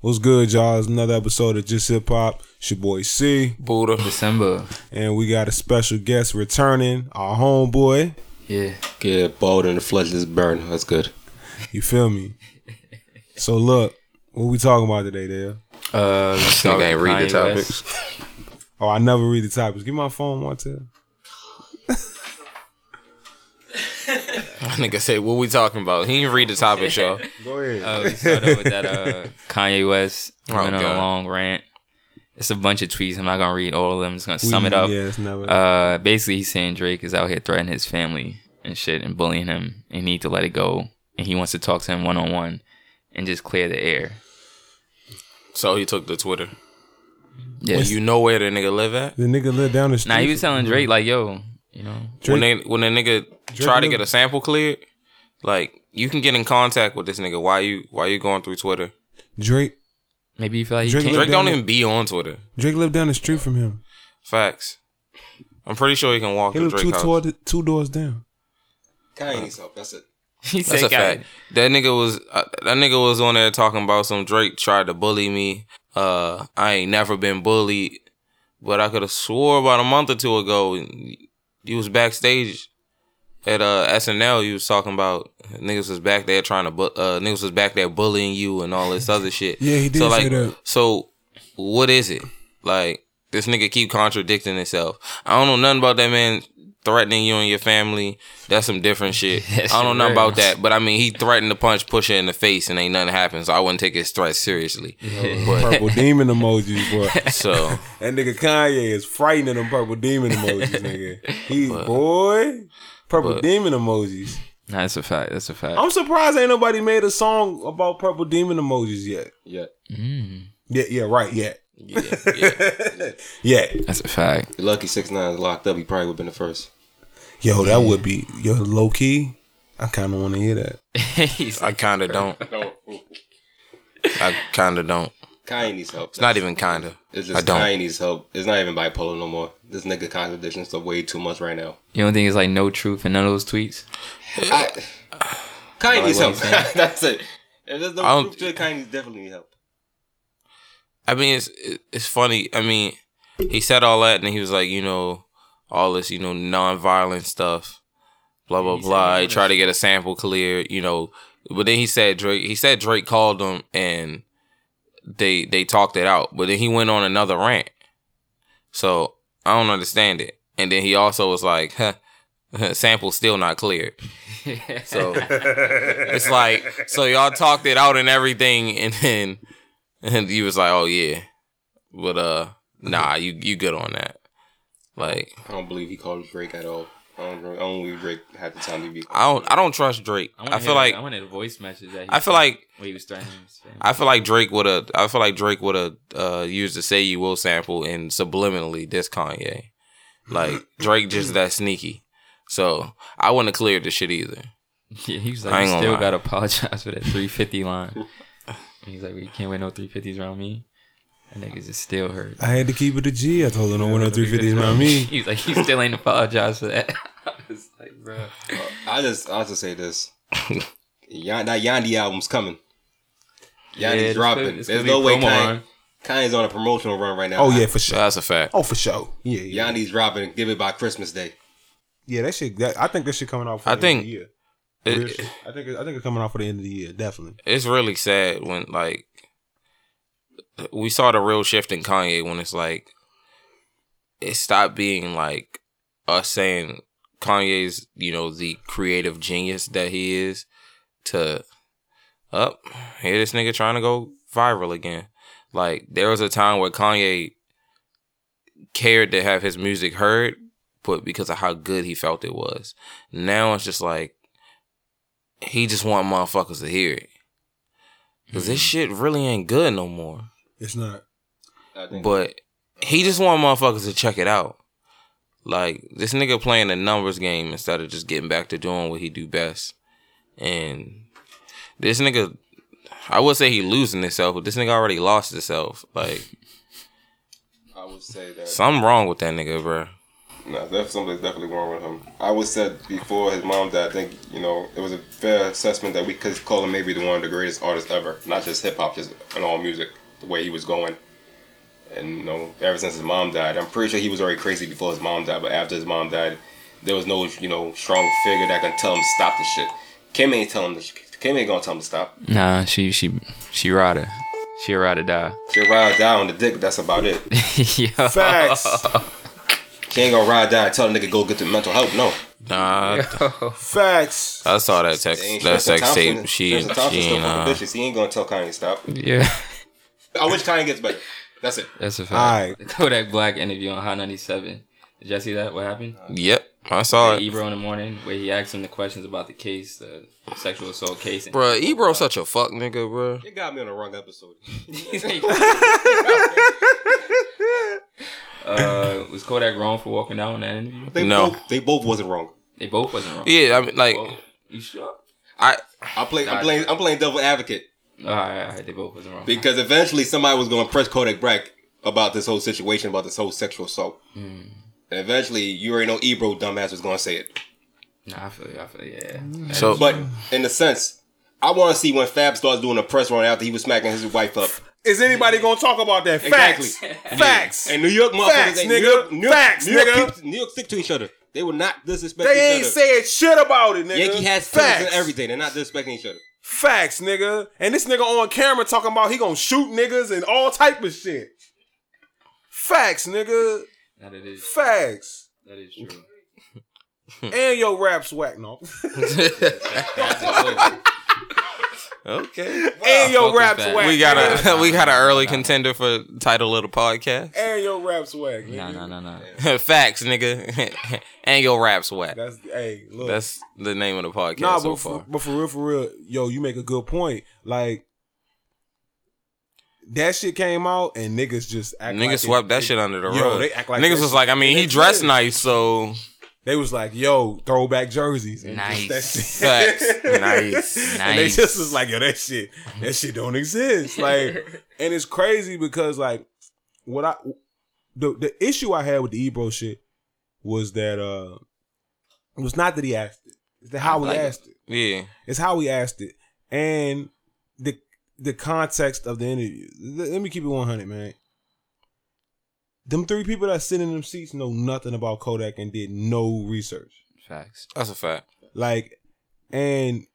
What's good, y'all? It's another episode of Just Hip Hop. It's your boy C. Buddha. December. And we got a special guest returning, our homeboy. Yeah. Get bold in the fledgless burn. That's good. You feel me? so look, what we talking about today, Dale? Uh, This nigga ain't read the topics. Oh, I never read the topics. Give me my phone one time. nigga say, what we talking about? He didn't read the topic, y'all. Go ahead. Uh, we started with that uh, Kanye West Oh, went on God. a long rant. It's a bunch of tweets. I'm not gonna read all of them. I'm just gonna sum We- it up. Yeah, it's never. Uh, basically, he's saying Drake is out here threatening his family and shit and bullying him, and he need to let it go. And he wants to talk to him one on one and just clear the air. So he took to Twitter. Yeah. You know where the nigga live at? the nigga live down the street. Now he was telling Drake like, "Yo, you know, When they when the nigga try to get a sample cleared, like you can get in contact with this nigga. Why you why you going through Twitter? Drake. maybe you feel like Drake can't." Drake don't there. even be on Twitter. Drake lived down the street from him. Facts. I'm pretty sure he can walk He lived Drake two, house. toward, two doors down. Kanye needs help. That's it. He That's said, a fact. That nigga was uh, that nigga was on there talking about some Drake tried to bully me. Uh, I ain't never been bullied, but I could have swore about a month or two ago you was backstage at uh SNL. You was talking about niggas was back there trying to bu- uh niggas was back there bullying you and all this other shit. Yeah, he did so say like, that. So what is it like? This nigga keep contradicting himself. I don't know nothing about that man threatening you and your family. That's some different shit. That I don't know real. about that, but I mean, he threatened to punch Pusha in the face, and ain't nothing happened. So I wouldn't take his threat seriously. But Purple demon emojis, boy. so That nigga Kanye is frightening them purple demon emojis, nigga. He boy, purple but- demon emojis. That's a fact. That's a fact. I'm surprised ain't nobody made a song about purple demon emojis yet. Yeah. Mm, Yeah, yeah, right, yeah, yeah, yeah. yeah. that's a fact. You're lucky six nine is locked up. He probably would have been the first. Yo, that would be yo low key. I kind of want to hear that. I kind of don't. I kind of don't. Kanye needs help. It's not even kind of. It's just I don't. Kanye needs help. It's not even bipolar no more. This nigga contradiction stuff way too much right now. You don't think it's like no truth in none of those tweets? I, Kanye needs help. That's it. If there's no I don't- proof to it, Kanye definitely need help. I mean, it's it's funny. I mean, he said all that, and he was like, you know, all this, you know, non-violent stuff, blah blah He blah. He tried to get a sample cleared, you know, but then he said Drake. He said Drake called him, and they they talked it out. But then he went on another rant. So I don't understand it. And then he also was like, huh, sample still not cleared. So it's like, so y'all talked it out and everything, and then and he was like, oh yeah, but uh, nah, you you good on that. Like I don't believe he called Drake at all. I don't, I don't believe Drake had the time to be. I don't I don't trust Drake. I, feel like I wanted a voice message. That he I feel like when he was threatening his. I feel like Drake would have I feel like Drake would have uh, used the "Say You Will" sample and subliminally diss Kanye. Like Drake just that sneaky. So I wouldn't have cleared the shit either. yeah, he was I like, ain't still lie. gotta apologize for that 350 line. And he's like, well, you can't wear no 350s around me. That niggas is still hurt. I had to keep it a G. I told him no one no three fifties around me. He's like, he still ain't apologized for that. I was like, bro. I just, I just say this: Yan- that Yandhi album's coming. Yandhi's Yeah, dropping. could- There's no way Kanye. Kanye's on a promotional run right now. Oh yeah, for sure. that's a fact. Oh for sure. Yeah, yeah. Yandhi's dropping. Give it by Christmas Day. Yeah, that shit. That, I think that shit coming out. For I the think end of the year. It- I think. I think it's coming out for the end of the year. Definitely. it's really sad when like we saw the real shift in Kanye when it's like it stopped being like us saying Kanye's you know the creative genius that he is to up here this nigga trying to go viral again. Like there was a time where Kanye cared to have his music heard, but because of how good he felt it was. Now it's just like he just want motherfuckers to hear it. because this hmm. shit really ain't good no more. It's not. I think. But he just want motherfuckers to check it out. Like this nigga playing a numbers game instead of just getting back to doing what he do best. And this nigga, I would say he losing himself, but this nigga already lost himself. Like I would say that. something wrong with that nigga, bro. No, that's something's definitely wrong with him. I was said before his mom died. I think you know it was a fair assessment that we could call him maybe the one of the greatest artists ever, not just hip hop, just in all music. The way he was going, and you know, ever since his mom died, I'm pretty sure he was already crazy before his mom died. But after his mom died, there was no you know strong figure that can tell him to stop the shit. Kim ain't telling him. To, Kim ain't gonna tell him to stop. Nah, she she she ride her. She ride or die. She'll ride on the dick. That's about it. Yo. Facts. She ain't gonna ride down and tell a nigga go get the mental help. No. Nah, Facts. I saw that text, They ain't that Tristan sex Thompson- tape. She, Tristan Thompson she ain't. Uh, bitches. He ain't gonna tell Kanye stop. Yeah. I wish Kanye gets better. That's it. That's a fact. Alright. The Kodak Black interview on Hot 97. Did y'all see that? What happened? yep, I saw it. Ebro in the morning, where he asked him the questions about the case, the sexual assault case. and- Bruh, Ebro such a fuck nigga, bruh. You got me on the wrong episode. uh, was Kodak wrong for walking out in that interview? They No. both, they both wasn't wrong. They both wasn't wrong. Yeah, I mean, like, Oh, you sure? I I play, Nah. I'm playing, I'm playing devil advocate All right, all right, they both wasn't wrong. because eventually somebody was gonna press Kodak Black about this whole situation, about this whole sexual assault. Hmm. And eventually, you already know Ebro dumbass was gonna say it. Nah, I feel you. I feel you, yeah. so But in a sense, I want to see when Fab starts doing a press run after he was smacking his wife up. Is anybody gonna talk about that? Exactly. Facts. Facts. And New York motherfuckers, Facts, ain't- New nigga. York, New York, Facts, New York, nigga. people- New York stick to each other. They will not disrespect They each ain't saying shit about it, nigga. Yankee has facts feelings and everything. They're not disrespecting each other. Facts, nigga. And this nigga on camera talking about he gonna shoot niggas and all type of shit. Facts, nigga. That it is. Facts. That is true. and your rap's whack, no. Okay. and your fuck with rap's that. whack. We got a we got an early contender for title of the podcast. And your rap's whack. No, nigga. no, no, no. Facts, nigga. and your raps whack. That's hey, look. That's the name of the podcast nah, so but far. for, but for real, for real, yo, you make a good point. Like that shit came out and niggas just act Niggas like swept it- that it- shit under the yo, rug. They act like Niggas was shit- like, I mean, they he dressed nice, so They was like, yo, throwback jerseys. And just Nice. that shit- Facts. Nice. And they just was like, yo, that shit, that shit don't exist. Like, and it's crazy because like what I the the issue I had with the Ebro shit was that uh it was not that he asked it. It's how he like asked it. yeah. It's how he asked it. And the the context of the interview. Let let me keep it 100, man. Them three people that sit in them seats know nothing about Kodak and did no research. Facts. That's a fact. Like, and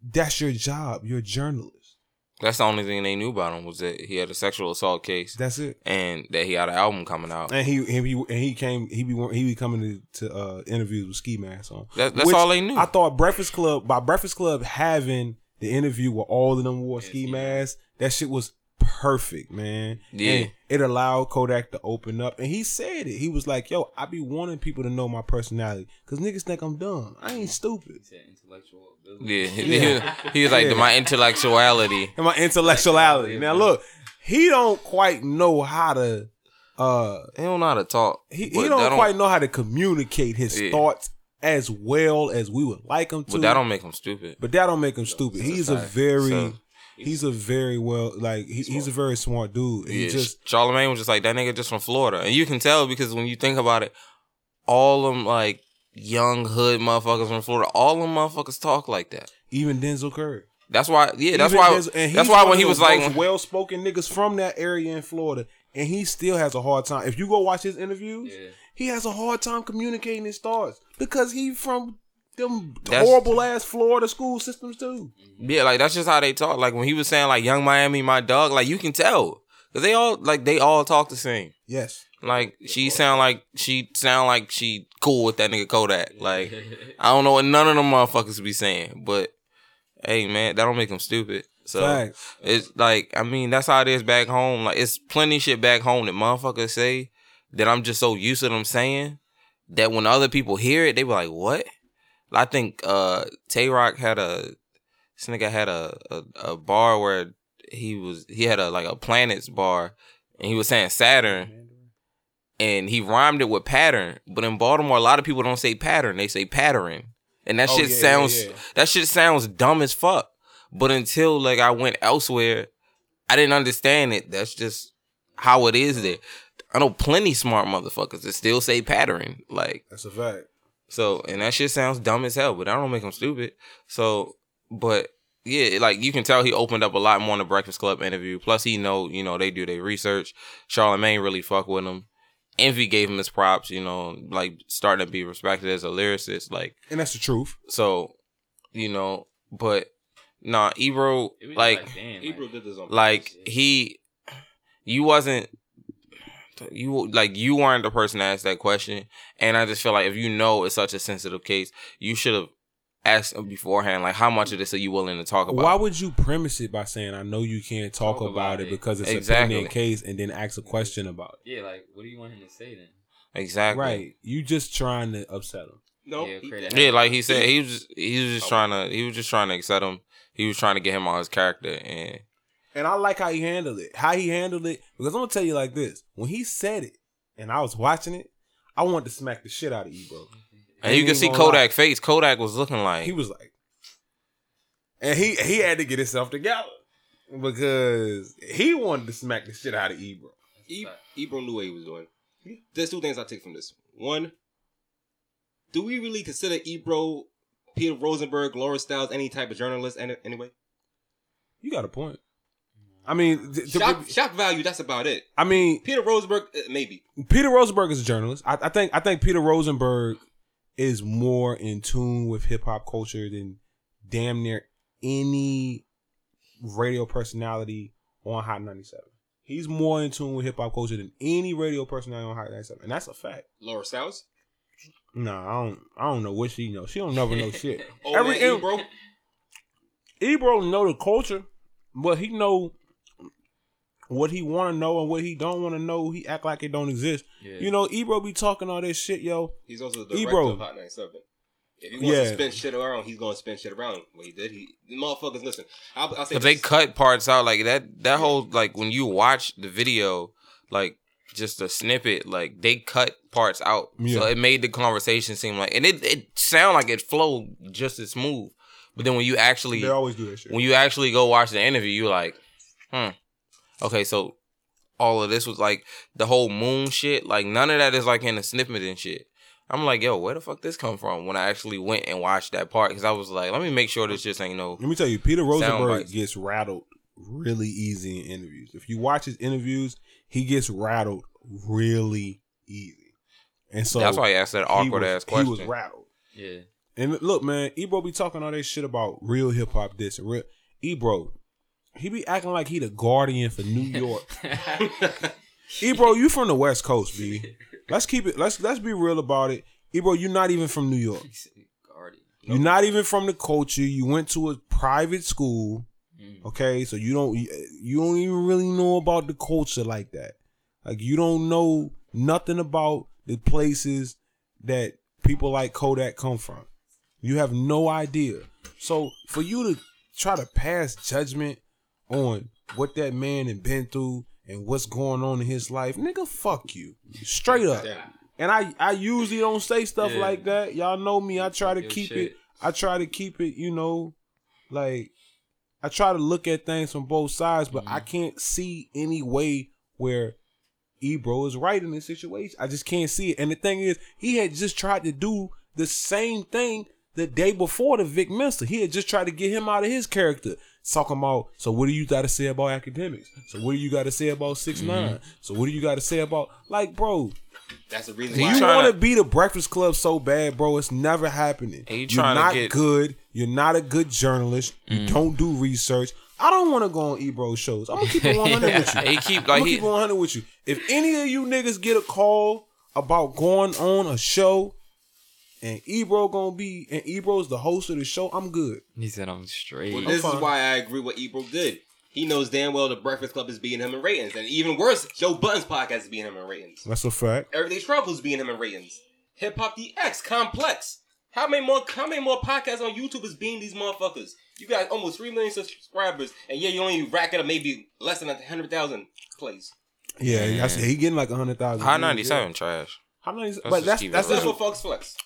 that's your job. You're a journalist. That's the only thing they knew about him was that he had a sexual assault case That's it. and that he had an album coming out. And he and he and he came. He be he be coming to, to uh, interviews with ski mask on. That, that's Which all they knew. I thought Breakfast Club by Breakfast Club having the interview with all of them wore ski masks. That shit was perfect, man. Yeah. And it allowed Kodak to open up, and he said it. He was like, "Yo, I be wanting people to know my personality, cause niggas think I'm dumb. I ain't stupid." Intellectual ability. yeah, he, he was- he was like Yeah. my intellectuality. And my intellectuality. Now look, he don't quite know how to. uh He don't know how to talk. He, but he that don't quite know how to communicate his Yeah. thoughts as well as we would like him to. But that don't make him stupid. But that don't make him stupid. He's a very, So- he's a very well, like he, he's a very smart dude. He Yeah, just Charlemagne was just like that nigga just from Florida, and you can tell because when you think about it, all them like young hood motherfuckers from Florida, all them motherfuckers talk like that. even Denzel Curry. That's why, yeah, that's Even why, Denzel- that's why when he was like, well-spoken niggas from that area in Florida, and he still has a hard time. If you go watch his interviews, Yeah. he has a hard time communicating his thoughts because he from them That's- horrible ass Florida school systems too. yeah, like that's just how they talk. Like when he was saying like Yung Miami, my dog, like you can tell because they all like they all talk the same. Yes, Like she sound like she sound like she cool with that nigga Kodak. Like I don't know what none of them motherfuckers be saying, but hey man, that don't make them stupid. So Facts. it's like I mean that's how it is back home. Like it's plenty shit back home that motherfuckers say that I'm just so used to them saying that when other people hear it, they be like, "What?" I think uh Tay Rock had a this nigga had a, a a bar where he was he had a like a planets bar and he was saying Saturn and he rhymed it with pattern. But in Baltimore, a lot of people don't say pattern; they say pattern, and that Oh, shit yeah, sounds yeah, that shit sounds dumb as fuck. But until like I went elsewhere, I didn't understand it. That's just how it is there. I know plenty smart motherfuckers that still say pattern. Like That's a fact. So, and that shit sounds dumb as hell, but I don't make them stupid. So, but yeah, like you can tell he opened up a lot more in the Breakfast Club interview. Plus, he know you know they do their research. Charlemagne really fuck with him. Envy gave him his props. You know, like starting to be respected as a lyricist. Like And that's the truth. so, you know, but nah, Ebro It was like damn, Ebro did this on like purpose. he you wasn't you like you weren't the person to ask that question and i just feel like if you know it's such a sensitive case you should have asked him beforehand like how much of this are you willing to talk about Why would you premise it by saying, I know you can't talk, Talk about, about it it. because it's Exactly. a pending case and then ask a question about it? Yeah, like what do you want him to say then? exactly Right. You just trying to upset him. no, Yeah, yeah like he said he was just he was just Oh. trying to he was just trying to upset him he was trying to get him on his character and And I like how he handled it. How he handled it. Because I'm gonna tell you like this. When he said it and I was watching it, I wanted to smack the shit out of Ebro. and you can see gonna lie. kodak face kodak was looking like He was like and he he had to get himself together. Because he wanted to smack the shit out of Ebro. E- Ebro knew what he was doing. There's two things I take from this. One, do we really consider Ebro, Peter Rosenberg, Laura Stylez any type of journalist any- anyway? You got a point. I mean, th- th- Shock, shock value, that's about it. I mean, Peter Rosenberg, uh, maybe. Peter Rosenberg is a journalist. I, I think I think Peter Rosenberg is more in tune with hip hop culture than damn near any radio personality on Hot 97. He's more in tune with hip hop culture than any radio personality on Hot 97, and that's a fact. Laura Stylez? Nah, I don't I don't know what she knows. She don't never know shit. Oh, Every man, Ebro? Ebro know the culture, but he know what he want to know and what he don't want to know. He act like it don't exist. Yeah. You know, Ebro be talking all this shit, yo. He's also the director Ebro. of Hot 97. If he wants Yeah. to spin shit around, he's going to spin shit around. What he did, he the motherfuckers listen. I'll, I'll say Cause they cut parts out like that. That whole like when you watch the video, like just a snippet, like they cut parts out, Yeah. so it made the conversation seem like, and it it sound like it flowed just as smooth. But then when you actually They always do that shit. when you actually go watch the interview, you're like, hmm, okay, so all of this was like the whole moon shit. Like none of that is like in the snippet and shit. I'm like, yo, where the fuck this come from? When I actually went and watched that part, because I was like, let me make sure this just ain't no. Let me tell you, Peter Rosenberg bites. gets rattled really easy in interviews. If you watch his interviews, he gets rattled really easy. And so That's why I asked that awkward was- ass question. He was rattled. Yeah. And look, man, Ebro be talking all that shit about real hip hop this and real Ebro. He be acting like he the guardian for New York. Ebro, you from the West Coast, B. Let's keep it. Let's let's be real about it. Ebro, you're not even from New York. Guardian. You're not even from the culture. You went to a private school. Mm. Okay, so you don't you don't even really know about the culture like that. Like you don't know nothing about the places that people like Kodak come from. You have no idea. So for you to try to pass judgment on what that man had been through and what's going on in his life, nigga, fuck you. Straight up. And I I usually don't say stuff Yeah. like that. Y'all know me. I try to keep shit. it. I try to keep it. You know, like I try to look at things from both sides, but I can't see any way where Ebro is right in this situation. I just can't see it. And the thing is, he had just tried to do the same thing the day before the Vic Mensa. He had just tried to get him out of his character. Talking about, so what do you got to say about academics? So what do you got to say about 6 mm-hmm. 9 So what do you got to say about, like, bro, That's the reason He why. you tryna- want to be the Breakfast Club so bad, bro. It's never happening. He You're tryna not get- good. You're not a good journalist. You mm. don't do research. I don't want to go on Ebro shows. I'm gonna keep it 100 with you. He keep I'm like gonna he keep 100 with you. If any of you niggas get a call about going on a show, and Ebro gonna be, and Ebro's the host of the show, I'm good. He said I'm straight. Well, this fine. is why I agree with Ebro did. He knows damn well the Breakfast Club is beating him in ratings. And even worse, Joe Budden's podcast is beating him in ratings. That's a fact. Everyday Struggle is beating him in ratings. Hip Hop DX, Complex. How many more how many more podcasts on YouTube is beating these motherfuckers? You got almost 3 million subscribers, and yeah, you only racking up maybe less than a 100,000 plays. Yeah, that's, he getting like a hundred thousand. high ninety seven trash. High 97. Let's But that's that's. That's just what folks flex.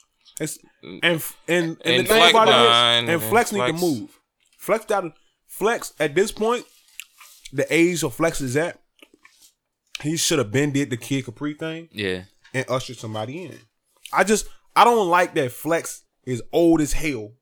It's, and and and, And the thing about it is, and Flex need to move. Flex got to Flex at this point, the age of Flex is at. he should have been did the Kid Capri thing Yeah. and ushered somebody in. I just I don't like that Flex is old as hell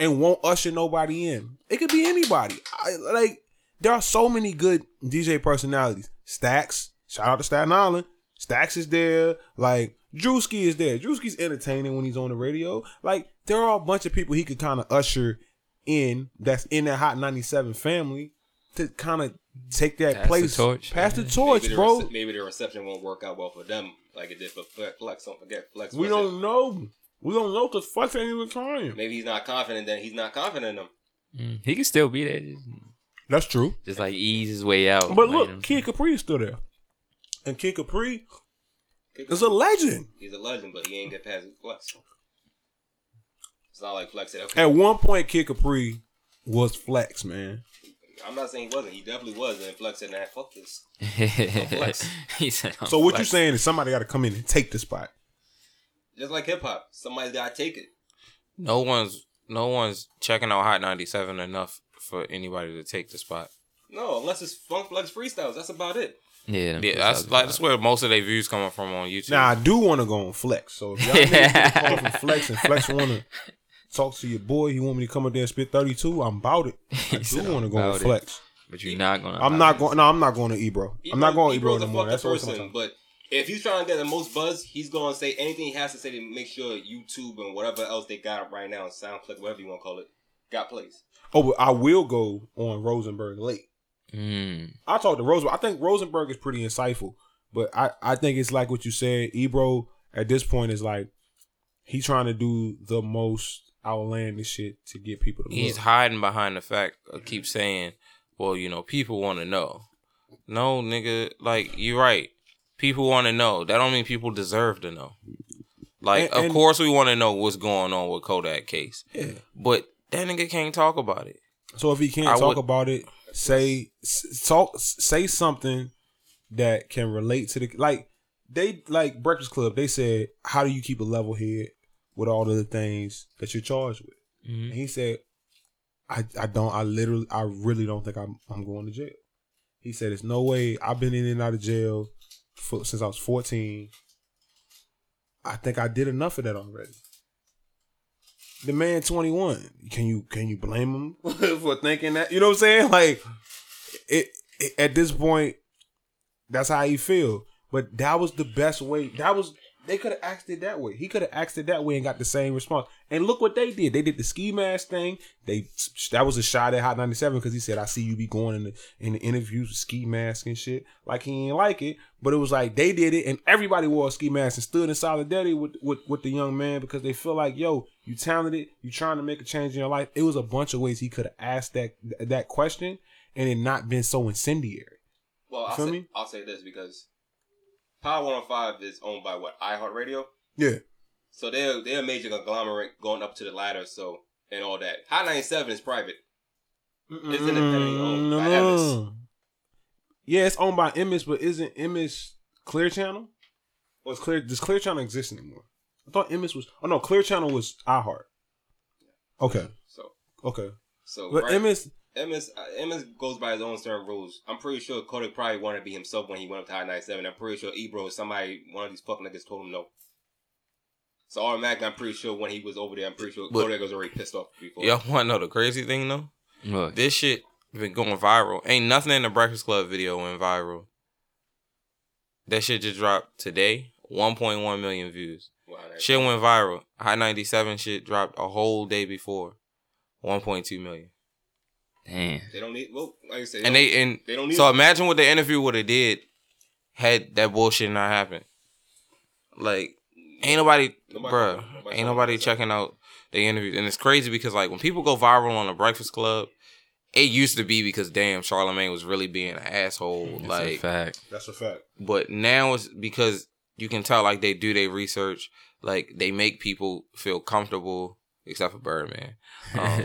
and won't usher nobody in. It could be anybody. I, like there are so many good DJ personalities. Stacks, shout out to Staten Island. Stacks is there. Like Drewski is there. Drewski's entertaining when he's on the radio. Like there are a bunch of people he could kind of usher in that's in that Hot 97 family to kind of take that Pass the place. torch. Pass the Maybe torch, the, bro. rece- maybe the reception won't work out well for them like it did for Fle- Flex. Don't forget Flex. We wasn't- don't know. We don't know because Flex ain't even trying. Maybe he's not confident. Then he's not confident in them. Mm. He can still be there. That's true. just like ease his way out. But like, look, Kid Capri is still there. And Kid Capri Kick is a legend. He's a legend, but he ain't get past Flex. It's not like Flex said, okay. At one point, Kid Capri was Flex, man. I'm not saying he wasn't. He definitely was. And Flex said, nah, fuck this. Flex. he said, So what you Flex. saying is somebody got to come in and take the spot. Just like hip hop. Somebody's got to take it. No one's no one's checking out Hot 97 enough for anybody to take the spot. No, unless it's Funk Flex freestyles. That's about it. Yeah, Yeah, that's freestyles like that's where most of their views coming from on YouTube. Now I do want to go on Flex. So if y'all niggas call from Flex and Flex want to talk to your boy, he want me to come up there and spit 32, I'm about it. I do want to go on it." Flex. But you're not gonna. I'm not going. No, I'm not going to Ebro. I'm not going to Ebro Ebro's a no more. That's what I'm person. But if he's trying to get the most buzz, he's going to say anything he has to say to make sure YouTube and whatever else they got right now, SoundClick, whatever you want to call it, got plays. Oh, but I will go on Rosenberg late. Mm. I talked to Rosenberg. I think Rosenberg is pretty insightful, but I, I think it's like what you said. Ebro at this point is like he's trying to do the most outlandish shit to get people to He's look. hiding behind the fact of keep saying, "Well, you know, people want to know." No, nigga, like you're right. People want to know. That don't mean people deserve to know. Like, And- of and- course, we want to know what's going on with Kodak case, Yeah. but that nigga can't talk about it. So if he can't I talk would- about it, say s- talk say something that can relate to the like they like Breakfast Club. They said, "How do you keep a level head with all of the things that you're charged with?" Mhm. And he said, "I I don't. I literally, I really don't think I'm I'm going to jail." He said, "There's no way. I've been in and out of jail for, since I was 14. I think I did enough of that already." The man 21. Can you can you blame him for thinking that? You know what I'm saying? Like it, it at this point, that's how he feel. But that was the best way. That was they could have asked it that way. He could have asked it that way and got the same response. And look what they did. They did the ski mask thing. They that was a shot at Hot 97 because he said, "I see you be going in the in the interviews with ski mask and shit." Like he ain't like it, but it was like they did it, and everybody wore a ski mask and stood in solidarity with with, with the young man because they feel like, "Yo, you talented. You trying to make a change in your life." It was a bunch of ways he could have asked that that question and it not been so incendiary. Well, I'll say, me? I'll say this because Power 105 is owned by what? iHeartRadio? Yeah. So they're, they're a major conglomerate going up to the ladder, so, and all that. Hot 97 is private. It's independently owned by Emmis. Yeah, it's owned by Emmis, but isn't Emmis Clear Channel? Or is Clear does Clear Channel exist anymore? I thought Emmis was oh no, Clear Channel was iHeart. Okay. So, Okay. so But right, Emmis Emmis, uh, Emmis goes by his own certain rules. I'm pretty sure Kodak probably wanted to be himself when he went up to High 97. I'm pretty sure Ebro, somebody, one of these fuck niggas told him no. So automatically, I'm pretty sure when he was over there, I'm pretty sure But- Kodak was already pissed off before. Y'all want to know the crazy thing though? Look, This shit been going viral. Ain't nothing in the Breakfast Club video went viral. That shit just dropped today. 1.1 million views. Wow, Shit went viral. High 97 shit dropped a whole day before. 1.2 million. Damn. They don't need, well, like I said, And don't- they and they don't need so imagine what the interview would have did had that bullshit not happened. Like ain't nobody, Nobody- bruh, nobody- ain't nobody checking out the interviews. And it's crazy because like when people go viral on the Breakfast Club, it used to be because damn Charlemagne was really being an asshole. It's a like fact. That's a fact. but now it's because you can tell like they do their research, like they make people feel comfortable, except for Birdman. Um,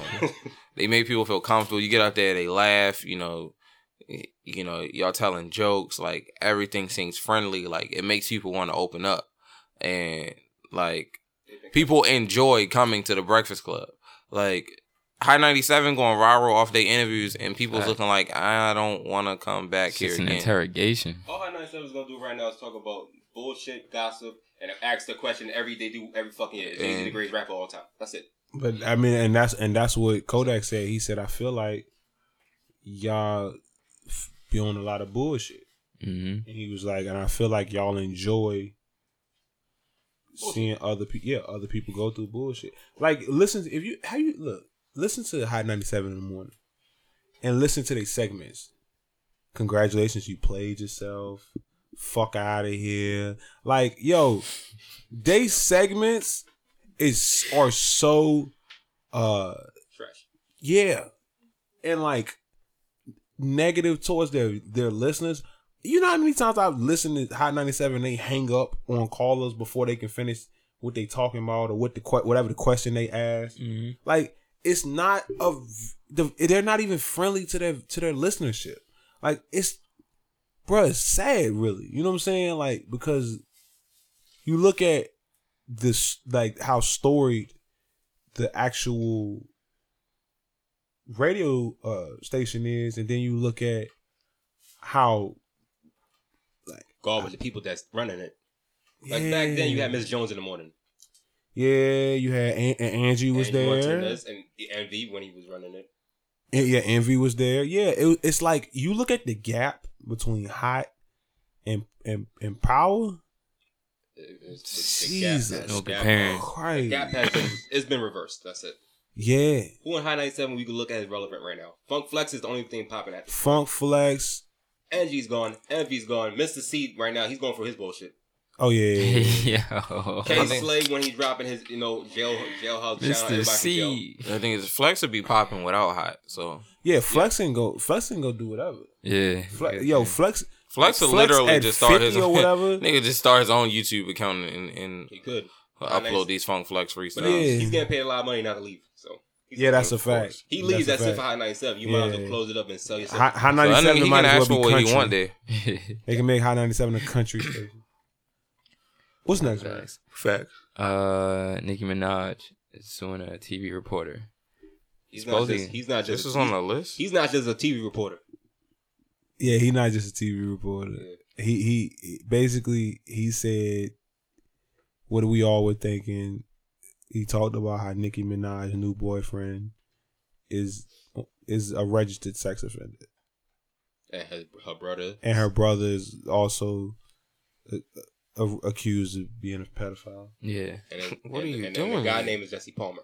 they make people feel comfortable. You get out there, they laugh. You know, you know, y'all telling jokes. Like everything seems friendly. Like it makes people want to open up, and like people enjoy coming to the Breakfast Club. Like High ninety seven going viral off their interviews, and people's Right. looking like I don't want to come back It's here just an again. interrogation. All High 97 is gonna do right now is talk about bullshit, gossip, and ask the question every they do every fucking year. Is Jay-Z the And- greatest rapper of all time? That's it. But I mean, and that's and that's what Kodak said. He said, "I feel like y'all f- be on a lot of bullshit." hmm And he was like, "And I feel like y'all enjoy seeing other people, yeah, other people go through bullshit. Like, listen, if you how you look, listen to High ninety seven in the morning, and listen to their segments. Congratulations, you played yourself. Fuck out of here. Like, yo, they segments is are so uh Trash. yeah. And like negative towards their their listeners. You know how many times I've listened to Hot 97 and they hang up on callers before they can finish what they talking about or what the whatever the question they ask. hmm Like it's not a the, they're not even friendly to their to their listenership. Like it's bro, it's sad really. You know what I'm saying? Like because you look at this like how storied the actual radio uh station is and then you look at how Garbage. The people that's running it. Like back then, you had Miss Jones in the morning. yeah you had An- and Angie was Angie there and Envy when he was running it. And, yeah, Envy was there. Yeah, it, it's like you look at the gap between hot and and and power. It- it's- the- the gap Jesus, No comparing. Christ. gap has been it's been reversed. That's it. Yeah, Who in High 97 we could look at is relevant right now? Funk Flex is the only thing popping at. Funk Flex. Angie's gone. Envy's gone. Mister Cee right now, he's going for his bullshit. Oh yeah, yeah, yeah. Yo. Kay Slay when he's dropping his, you know, jail jailhouse challenge. Mr. everybody from jail. C. The thing is, Flex would be popping without hot. So yeah. Flex can go. Flex can go do whatever. Yeah. Flex, yo, Flex. Flex will Flex literally at just start his or whatever. nigga just start his own YouTube account and, and He could. upload these Funk Flex freestyles. But Yeah. he's getting paid a lot of money not to leave. So he's Yeah, that's a fact. course. He leaves. That's That's, a it for fact. High 97. You might as well close it up and sell yourself. High, high So ninety that nigga, seven he might can as well for be what country. he want there. They can make high ninety seven a country station. What's next, man? Facts. Facts. Uh, Nicki Minaj is suing a TV reporter. he's not just. He's not just. This is on the list. He's not just a TV reporter. Yeah, he not just a TV reporter. He he- he basically he said what we all were thinking. He talked about how Nicki Minaj's new boyfriend is is a registered sex offender, And her, her brother. and her brother is also uh, uh, accused of being a pedophile. Yeah. And then, What and, are you and, then doing? the guy name is Jesse Palmer.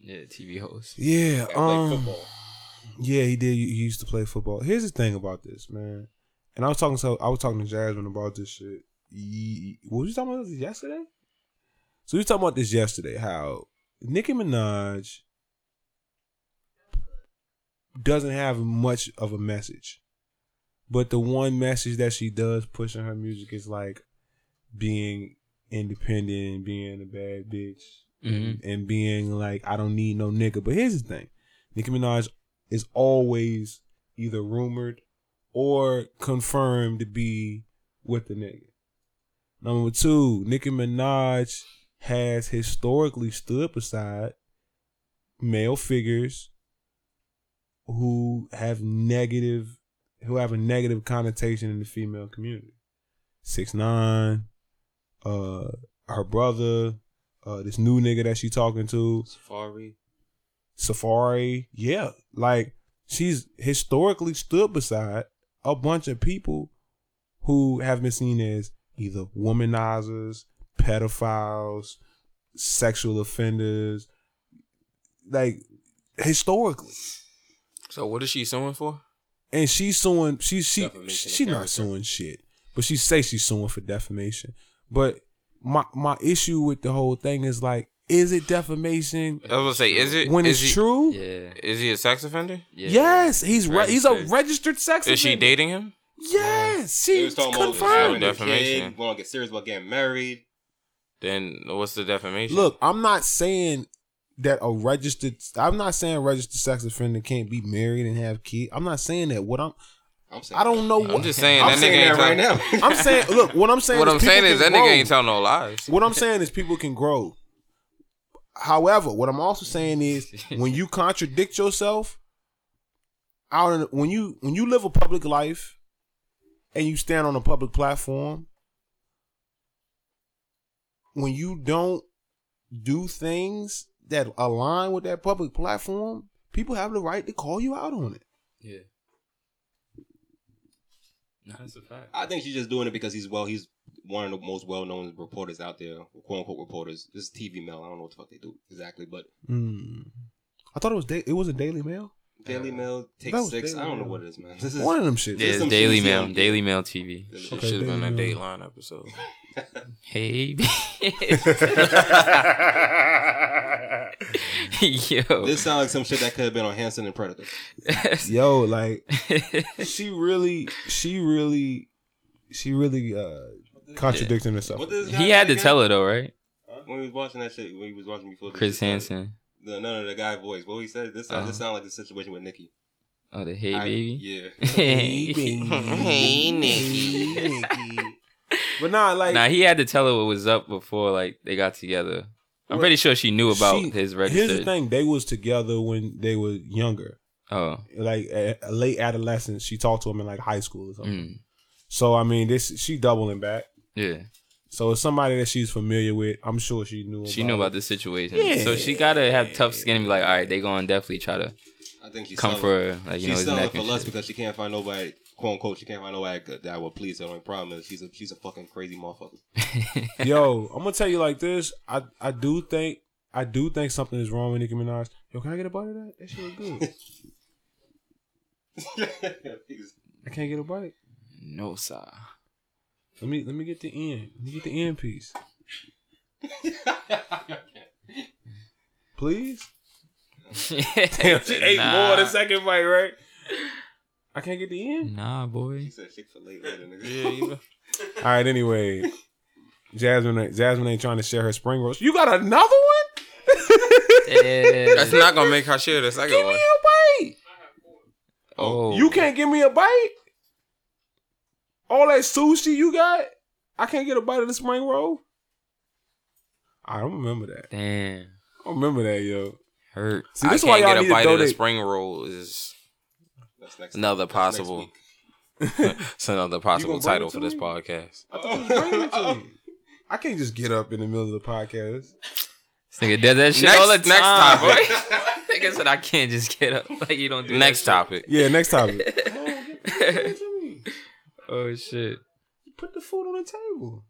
Yeah, TV host. Yeah, um, football. Yeah, he did. He used to play football. Here's the thing about this, man. And I was talking to I was talking to Jasmine about this shit. Ye- What was you talking about this yesterday? So we were talking about this yesterday. How Nicki Minaj doesn't have much of a message, but the one message that she does push in her music is like being independent and being a bad bitch Mhm. and being like I don't need no nigga. But here's the thing: Nicki Minaj is always either rumored or confirmed to be with the nigga. Number two, Nicki Minaj has historically stood beside male figures who have negative who have a negative connotation in the female community. Six nine, uh her brother, uh this new nigga that she talking to, Safari. Safari, yeah. Like she's historically stood beside a bunch of people who have been seen as either womanizers, pedophiles, sexual offenders. Like historically. So what is she suing for? And she's suing she she Defamation of she's not suing shit. But she say she's suing for defamation. But my my issue with the whole thing is like, is it defamation I was gonna say, is it when is it's he, true? Yeah. Is he a sex offender? yeah. Yes, he's re- he's a Registered. registered sex Is she dating him? Yes, He she was talking about confirmed. having a Defamation. kid. Want to get serious about getting married. Then what's the defamation? Look, I'm not saying that a registered. I'm not saying a registered sex offender can't be married and have kids. I'm not saying that. What I'm, I'm saying. I don't know. I'm What, just saying I'm that nigga saying ain't that right now. I'm saying. Look, what I'm saying. What is I'm saying is can that nigga grow. ain't telling no lies. What I'm saying is people can grow. However, what I'm also saying is when you contradict yourself out in, when you when you live a public life and you stand on a public platform, when you don't do things that align with that public platform, people have the right to call you out on it. Yeah. No, that's a fact. I think she's just doing it because he's well. He's one of the most well-known reporters out there, quote unquote reporters. This is TV Mail. I don't know what the fuck they do exactly, but Hmm. I thought it was da- it was a Daily Mail. Daily Mail That takes six. Daily I don't know what it is, man. This is One of them shit. Yeah, it's some Daily shit Mail, on- Daily Mail TV. This It Okay, should have been a Daily Mail. Dateline episode. Hey, yo, This sounds like some shit that could have been on Hansen and Predator. Yo, like she really, she really, she really uh contradicting herself. What he had to again? tell her though, right? when he was watching that shit. When he was watching before. Chris shit. Hansen. No, no, no, the guy voice. What he said. This sounds. Uh-huh. sound like the situation with Nikki. Oh, the Hey I- Baby. Yeah. Hey, Nikki. But nah, like Nah, he had to tell her what was up before like they got together. I'm Well, pretty sure she knew about she- his Here's the thing: they was together when they were younger, Oh, like a, a late adolescence. She talked to him in like high school or something. mm, So I mean, this she doubling back. Yeah. So it's somebody that she's familiar with. I'm sure she knew. She knew about the situation, Yeah. so she gotta have tough skin and be like, all right, they gonna definitely try to I think she's come selling- for her, like you she's his selling for and less shit. because she can't find nobody, quote unquote, she can't find nobody that- that will please her. The only problem is she's a she's a fucking crazy motherfucker. Yo, I'm gonna tell you like this. I I do think I do think something is wrong with Nicki Minaj. Yo, can I get a bite of that? That shit was good. I can't get a bite. no, sir. Let me let me get the end. Let me get the end piece. Please. Damn, she ate more the second bite, right? I can't get the end. Nah, boy. He said Chick Fil A later. Yeah, you know. All right. Anyway, Jasmine, ain't- Jasmine ain't trying to share her spring rolls. You got another one? That's not gonna make her share the second Give me a bite. Oh, You can't give me a bite. All that sushi you got, I can't get a bite of the spring roll. I don't remember that. Damn, I don't remember that, yo. hurt. See, I this is can't why y'all get a bite of the spring roll is That's next. Another that's next possible. it's another possible title for to this podcast. I thought you was bringing it to me. I can't just get up in the middle of the podcast. This nigga does that shit Next- all the next time. topic. nigga said I can't just get up. Like you don't do that Next shit. topic. Yeah, next topic. Oh, get, get it to me. Shit. Put the food on the table.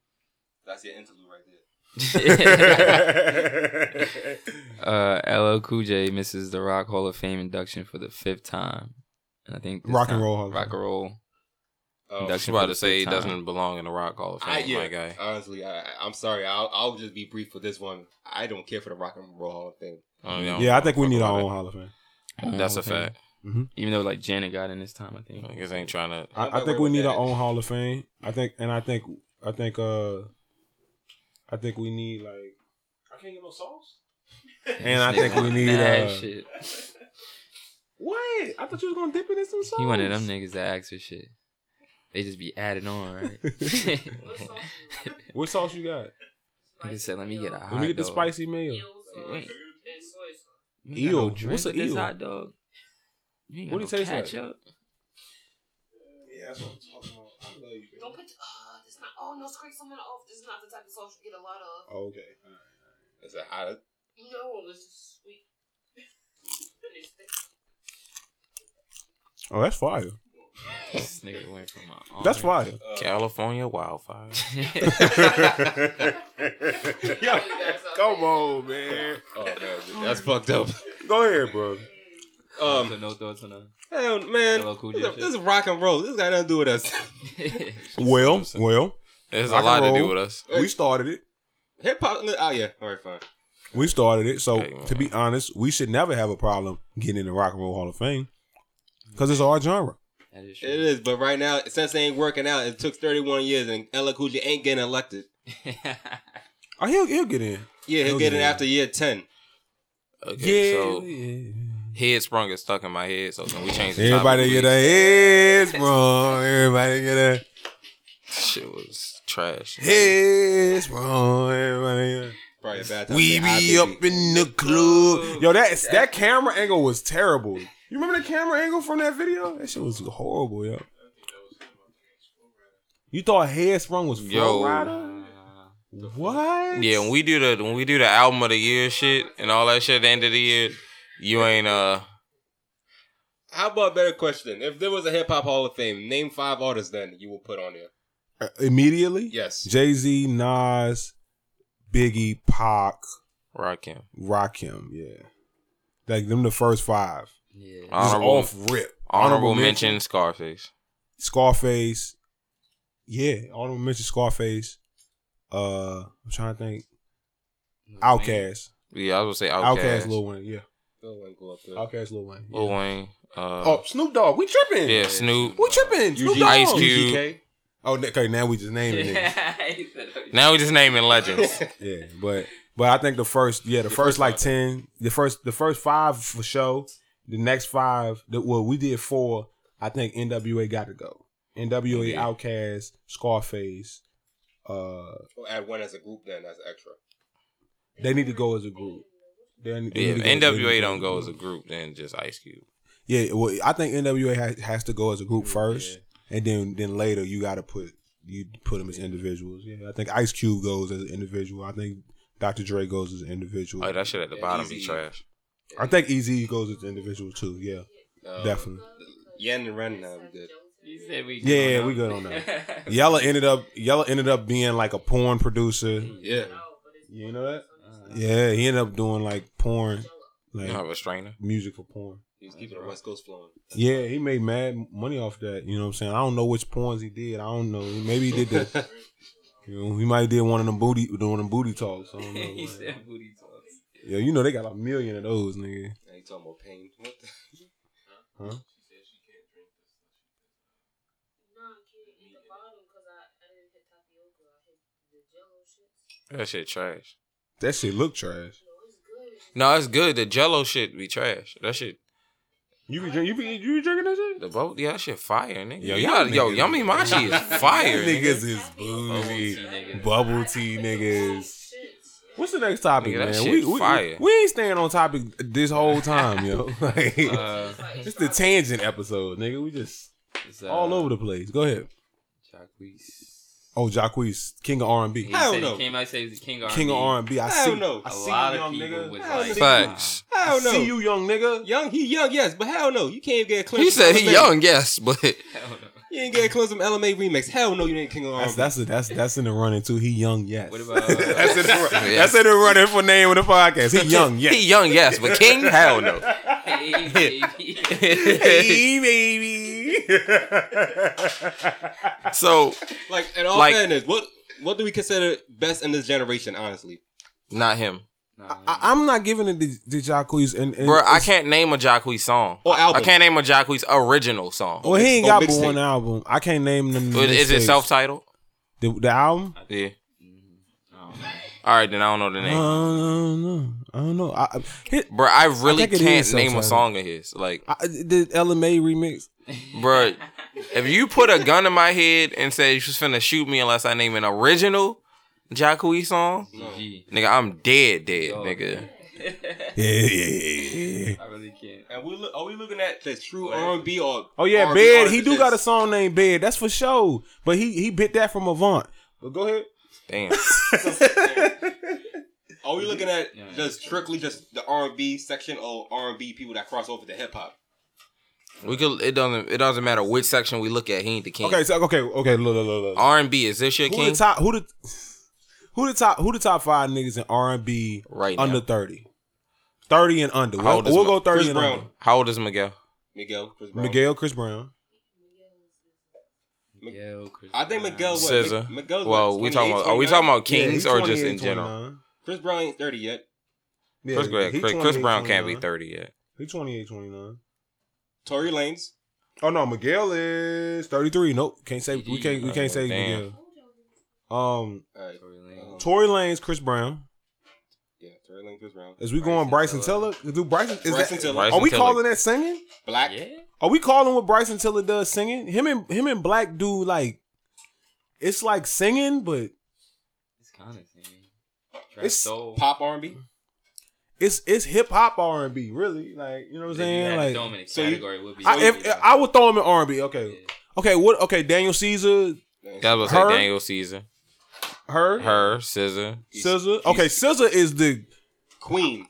That's your interlude right there. uh, LL Cool J misses the Rock Hall of Fame induction for the fifth time, and I think Rock and time- Roll Hall of Rock and roll. Oh, I was Induction about to say he time. doesn't belong in the Rock Hall of Fame, I, yeah, my guy. honestly, I, I- I'm sorry. I'll, I'll just be brief for this one. I don't care for the Rock and Roll Hall of Fame. Oh, yeah, Yeah, I think we need our own Hall of Fame. That's a Hall of Fame. fact. Even though like Janet got in this time, I think. Niggas ain't trying to. I, I I'm think we need with our own Hall of Fame. I think, and I think, I think, uh, I think we need like, I can't get no sauce. And I think we need. Mad Uh, shit. what? I thought you was gonna dip it in some sauce. He one of them niggas that acts for shit. They just be adding on, right? What sauce you got? Nigga said, "Let me get a hot Let me get the dog." spicy mayo. Wait. You Ew, got no drink what's an eel? this hot dog? You ain't What do no you taste like? ketchup? Yeah, that's what I'm talking about. I love you. Don't put. Uh, this not. Oh no, scrape someone off. This is not the type of sauce you get a lot of. Oh, okay. Is it hot? No, this is sweet. Oh, that's fire. This nigga went from my That's arm. fire. California wildfire. Yo, come on, man. Oh man, that's fucked up. Go ahead, bro. Um, So no thoughts on that. hell, man, Cool this, is- this is rock and roll. This got nothing to do with us. Well, well, There's a Rock and lot to do with us. we started it. Hip hop. Oh yeah. All right, fine. We started it. So, Hey, to be honest, we should never have a problem getting in the Rock and Roll Hall of Fame because it's our genre. That is It is, but right now, since they ain't working out, it took 31 years, and LL Cool J ain't getting elected. Oh, he'll he'll get in. Yeah, he'll Oh, get it yeah. after year 10. Okay, Yeah. so yeah. Head sprung is stuck in my head. So can we change the Everybody topic, get a please? head sprung. Everybody get a Shit was trash. head sprung. Everybody get a Probably a bad time. We to say be up in the club. Yo, that that camera angle was terrible. You remember the camera angle from that video? That shit was horrible, yo. You thought Headsprung was Flow Yo. Rider? What? Yeah, when we do the when we do the album of the year shit and all that shit at the end of the year, you ain't uh How about a better question? If there was a hip hop Hall of Fame, name five artists then you will put on there. Uh, immediately? Yes. Jay Z, Nas, Biggie, Pac, Rakim. Rakim. Yeah, like them the first five. Yeah. Just Honorable off rip. honorable mention Scarface. Scarface. Yeah, honorable mention Scarface. Uh, I'm trying to think. Outkast. Yeah, I was gonna say Outcast, Outkast. Lil Wayne. Yeah, Lil Wayne go up there. Outkast, Lil Wayne. Yeah. Lil Wayne. Uh, Oh, Snoop Dogg. We tripping. yeah, Snoop. We tripping. Snoop UG, Dogg. Ice Cube. UGK. Oh, okay. Now we just naming niggas. Now we just naming legends. Yeah, but but I think the first yeah the The first, first like five. ten the first the first five for show the next five the, well we did four I think NWA got to go NWA Yeah. Outkast Scarface uh We'll add one as a group then as extra. they need to go as a group They need- they Yeah, if to go- NWA don't go as a group, then just Ice Cube. yeah well I think NWA has, has to go as a group first and then then later you got to put you put them as individuals yeah I think Ice Cube goes as an individual I think Dr. Dre goes as an individual Oh, that shit at the Yeah, bottom be Easy. trash. I think Eazy goes as an individual too yeah Um, definitely. Yen and Ren now we good. He said we Yeah, we good on that. Yella ended up Yella ended up being like a porn producer. Yeah. You know that? Yeah, he ended up doing like porn, You like don't have a strainer. music for porn. He was keeping the West Coast flowing. Yeah, he made mad money off that. You know what I'm saying? I don't know which porns he did. I don't know. Maybe he did the. You know, he might did one of them booty, one of them booty talks. I don't know. he man. said booty talks. Yeah, you know they got a million of those, nigga. Now you talking about pain. What the? Huh? No, I can't eat the bottom because I, I didn't hit tapioca. I hit the jello shit. That shit trash. That shit look trash. No, it's good. No, it's good. The Jello shit be trash. That shit. You be drink, you be you be drinking that shit? The boat, yeah, that shit fire, nigga. Yo, Yo, yo, yo Yummy Machi is fire. Niggas nigga. is bougie, bubble tea niggas. What's the next topic, Nigga, that man? shit We, we, fire. we ain't staying on topic this whole time, yo. like, Uh, it's the tangent episode, nigga. We just uh, all over the place. Go ahead. Jacquees. Oh, Jacquees, king of R and B, He Hell said no. He came out and said he's the king of king of R R&B. and B. I Hell see, no. I A see lot you, of young people nigga. was Hell like, no. Facts. I Hell no. see you, young nigga. Young, he young, yes, but hell no. You can't get a He said he young, yes, but Hell no. You ain't get a Clemson Ella Mai remix. Hell no, you ain't King of R&B. That's that's a, that's that's in the running too. He young, yes. What about, uh, that's in the run- Yeah. that's in the running for name of the podcast. He young, yes. he young, yes, but King, hell no. Hey, baby. hey, baby. so, like, in all Like- fairness, what what do we consider best in this generation? Honestly, Not him, Nah, I, I'm not giving it to, to Jacquees and, and bro. I can't name a Jacquees song. Or album. I can't name a Jacquees original song. Well, he ain't got but mixtape. one album. I can't name them. Is- Is it self-titled? The, the album? Yeah. Oh, All right, then I don't know the I name. don't know. I don't know. I, I, hit, Bro, I really think it can't name a song of his. Like, I, the Ella Mai remix. Bro, if you put a gun in my head and say you was finna shoot me unless I name an original Jacquees song, GG. nigga, I'm dead, dead, Oh, nigga. Yeah, yeah, yeah, yeah. I really can't. and we look, are we looking at the true R&B or? Oh yeah, R&B Bed. He do got a song named Bed. That's for sure. But he he bit that from Avant. But go ahead. Damn. Are we looking at Yeah. just strictly just the R&B section or R&B people that cross over to hip hop? We could. It doesn't. It doesn't matter which section we look at. He ain't the king. Okay, so okay, okay. Look, look, look, look. R and B is this your Who king? the top? Who the who the top? Who the top five niggas in R and B Right now. under thirty? Thirty and under. How We'll, old is we'll Ma- go thirty Chris and Brown. under. How old is Miguel? Miguel, Chris Brown. Miguel, Chris Brown. Miguel, Chris I think Miguel was SZA. Miguel's Well, what, we talking 28, about. Are we talking about kings he or just in general? Chris Brown ain't thirty yet. Yeah, Chris, Brown- Chris, Chris 28, Brown can't be thirty yet. He 28, 29. Tory Lanez. Oh no, Miguel is thirty three. Nope, can't say we can't we can't say Damn. Miguel. Um, All right. Tory Lanez. Tory Lanez, Chris Brown. Yeah, Tory Lanez, Chris Brown. Is we going Bryson Bryson Tiller? Do Bryson? Is Bryson that, Tiller. Bryson Are we Tiller. calling that singing? Black. Yeah. Are we calling what Bryson Tiller does singing? Him and him and Black do like, it's like singing, but It's kind of singing. It's soul. Pop R&B. It's it's hip hop R and B, really. Like you know what I'm saying? Like to throw him in a so you- category would be. I, if, R&B, I would throw him in R and B. Okay, Yeah. okay. What? Okay, Daniel Caesar, That was Her? like Daniel Caesar, her, her, SZA. SZA. Okay, SZA is the Queen.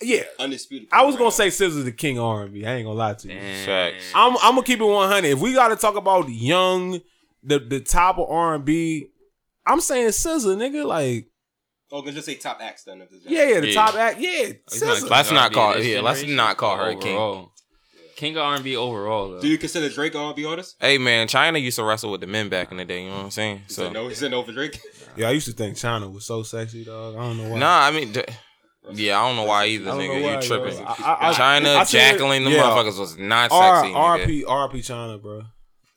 yeah. Undisputed. I was gonna say SZA's the king of R and B. I ain't gonna lie to you. Damn. Facts. I'm I'm gonna keep it 100. If we gotta talk about young, the the top of R and B, I'm saying SZA, nigga. Like Oh, can just say top acts then. If there's yeah, yeah, the Yeah. top act, yeah, not SZA. Let's not R&B call- yeah, let's not call her king. Overall. King of R&B overall though. Do you consider Drake an R&B artist? Hey man, Chyna used to wrestle with the men back in the day. You know what I'm saying? He So no. He said no for Drake. Yeah, I used to think Chyna was so sexy, dog. I don't know why. nah, I mean, d- yeah, I don't know why either, I don't know nigga. why, You tripping? yo. I- I- I- Chyna, I seen it- Jacqueline, them yeah. motherfuckers was not R- sexy. nigga. RP RP Chyna, bro.